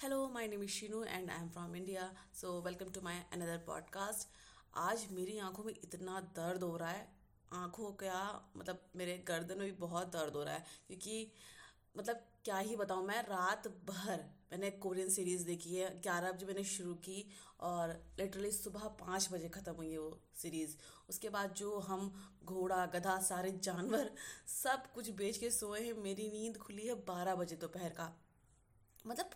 Hello, my name is Shinu and I am from India. So welcome to my another podcast. आज मेरी आँखों में इतना दर्द हो रहा है। आँखों का मतलब मेरे गर्दन में भी बहुत दर्द हो रहा है। क्योंकि मतलब क्या ही बताऊँ मैं रात भर मैंने कोरियन सीरीज़ देखी है। ग्यारह बजे मैंने शुरू की और लिटरली सुबह पाँच बजे ख़त्म हुई है वो सीरीज़ उसके बाद जो हम घोड़ा गधा सारे जानवर सब कुछ बेच के सोए हैं मेरी नींद खुली है बारह बजे दोपहर का। मतलब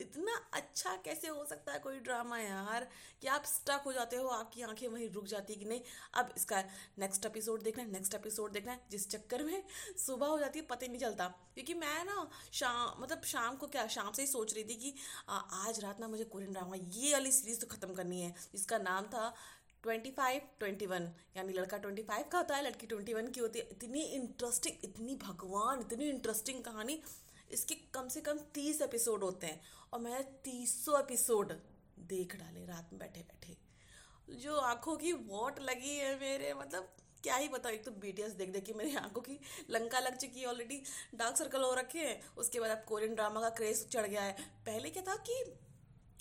इतना अच्छा कैसे हो सकता है कोई ड्रामा यार? कि आप स्टक हो जाते हो आपकी आँखें वहीं रुक जाती है कि नहीं? अब इसका नेक्स्ट एपिसोड देखना है नेक्स्ट एपिसोड देखना है। जिस चक्कर में सुबह हो जाती है पता ही नहीं चलता। क्योंकि मैं ना शाम मतलब शाम को क्या शाम से ही सोच रही थी कि आ, आज रात ना मुझे कोरियन ड्रामा ये वाली सीरीज़ तो ख़त्म करनी है। जिसका नाम था ट्वेंटी फाइव ट्वेंटी वन यानी लड़का ट्वेंटी फाइव का होता है लड़की ट्वेंटी वन की होती है। इतनी इंटरेस्टिंग इतनी भगवान इतनी इंटरेस्टिंग कहानी। इसके कम से कम तीस एपिसोड होते हैं। और मैंने तीसों एपिसोड देख डाले रात में बैठे बैठे जो आँखों की वॉट लगी है मेरे मतलब क्या ही बताओ एक तो बीटीएस देख देख के मेरी आँखों की लंका लग चुकी है ऑलरेडी डार्क सर्कल हो रखे हैं, उसके बाद अब कोरियन ड्रामा का क्रेज चढ़ गया है। पहले क्या था कि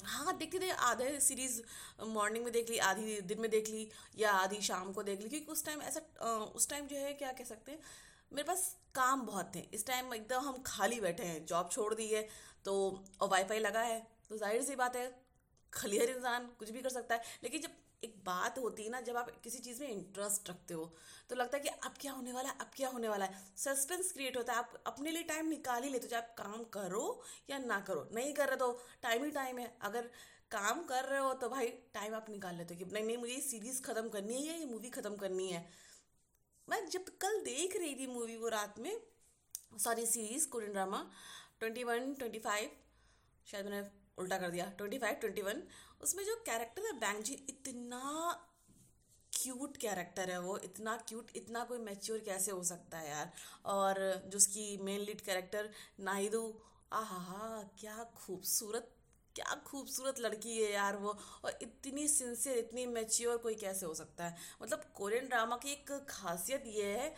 हाँ देखते थे, आधे सीरीज़ मॉर्निंग में देख ली, आधी दिन में देख ली, या आधी शाम को देख ली, क्योंकि उस टाइम ऐसा उस टाइम जो है, क्या कह सकते हैं मेरे पास काम बहुत थे। इस टाइम एकदम हम खाली बैठे हैं जॉब छोड़ दी है तो और वाईफाई लगा है तो ज़ाहिर सी बात है खलियर इंसान कुछ भी कर सकता है। लेकिन जब एक बात होती है ना, जब आप किसी चीज़ में इंटरेस्ट रखते हो तो लगता है कि अब क्या होने वाला है, अब क्या होने वाला है। सस्पेंस क्रिएट होता है, आप अपने लिए टाइम निकाल ही लेते हो, चाहे आप काम करो या ना करो। नहीं कर रहे तो टाइम ही टाइम है। अगर काम कर रहे हो तो भाई टाइम आप निकाल लेते हो कि नहीं नहीं, मुझे ये सीरीज़ ख़त्म करनी है या ये मूवी ख़त्म करनी है। मैं जब कल देख रही थी मूवी वो रात में sorry series Korean drama twenty one twenty five शायद मैंने उल्टा कर दिया ट्वेंटी फाइव ट्वेंटी वन उसमें जो कैरेक्टर है बैंक जी इतना क्यूट कैरेक्टर है वो, इतना क्यूट इतना कोई मैच्योर कैसे हो सकता है यार? और जो उसकी मेन लीड कैरेक्टर नाहिदू आहा क्या खूबसूरत क्या खूबसूरत लड़की है यार वो और इतनी सिंसियर इतनी मेच्योर कोई कैसे हो सकता है? मतलब कोरियन ड्रामा की एक खासियत ये है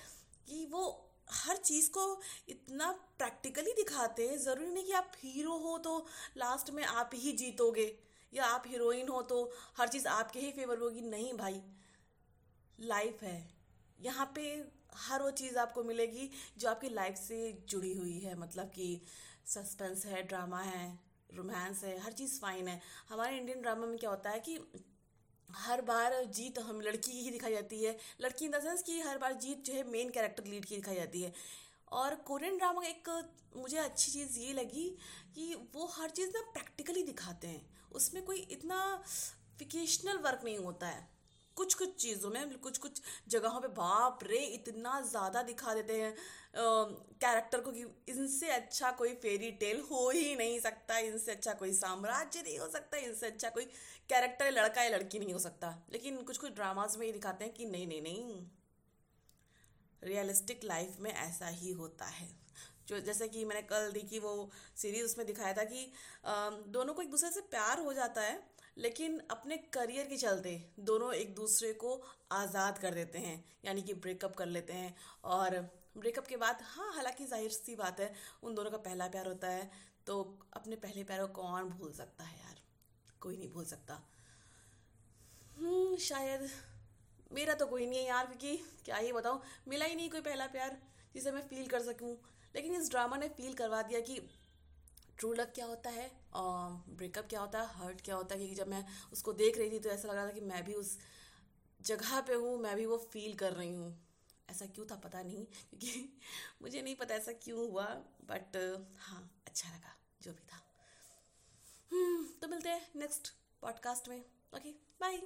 कि वो हर चीज़ को इतना प्रैक्टिकली दिखाते हैं। ज़रूरी नहीं कि आप हीरो हो तो लास्ट में आप ही जीतोगे या आप हीरोइन हो तो हर चीज़ आपके ही फेवर होगी। नहीं भाई लाइफ है। यहाँ पे हर वो चीज़ आपको मिलेगी जो आपकी लाइफ से जुड़ी हुई है। मतलब कि सस्पेंस है ड्रामा है। रोमांस है, हर चीज़ फाइन है। हमारे इंडियन ड्रामा में क्या होता है कि हर बार जीत हम लड़की की ही दिखाई जाती है। लड़की इन द सेंस कि हर बार जीत जो है मेन कैरेक्टर लीड की दिखाई जाती है। और कोरियन ड्रामा एक मुझे अच्छी चीज़ ये लगी कि वो हर चीज़ ना प्रैक्टिकली दिखाते हैं। उसमें कोई इतना फिकेशनल वर्क नहीं होता है। कुछ कुछ चीज़ों में कुछ कुछ जगहों पे बाप रे, इतना ज़्यादा दिखा देते हैं कैरेक्टर को कि इनसे अच्छा कोई फेरी टेल हो ही नहीं सकता, इनसे अच्छा कोई साम्राज्य नहीं हो सकता, इनसे अच्छा कोई कैरेक्टर लड़का या लड़की नहीं हो सकता। लेकिन कुछ कुछ ड्रामाज में ये दिखाते हैं कि नहीं नहीं नहीं। रियलिस्टिक लाइफ में ऐसा ही होता है। जो जैसे कि मैंने कल देखी वो सीरीज़ उसमें दिखाया था कि दोनों को एक दूसरे से प्यार हो जाता है लेकिन अपने करियर के चलते दोनों एक दूसरे को आज़ाद कर देते हैं यानी कि ब्रेकअप कर लेते हैं। और ब्रेकअप के बाद हाँ हालाँकि ज़ाहिर सी बात है उन दोनों का पहला प्यार होता है तो अपने पहले प्यार को कौन भूल सकता है यार? कोई नहीं भूल सकता। हम्म, शायद मेरा तो कोई नहीं है यार क्योंकि क्या ही बताऊँ मिला ही नहीं कोई पहला प्यार जिसे मैं फील कर सकूँ। लेकिन इस ड्रामा ने फील करवा दिया कि ट्रू लव क्या होता है और ब्रेकअप क्या होता है हर्ट क्या होता है क्योंकि जब मैं उसको देख रही थी तो ऐसा लग रहा था कि मैं भी उस जगह पे हूँ मैं भी वो फील कर रही हूँ। ऐसा क्यों था पता नहीं क्योंकि मुझे नहीं पता ऐसा क्यों हुआ बट हाँ अच्छा लगा जो भी था। हम्म, तो मिलते हैं नेक्स्ट पॉडकास्ट में ओके बाय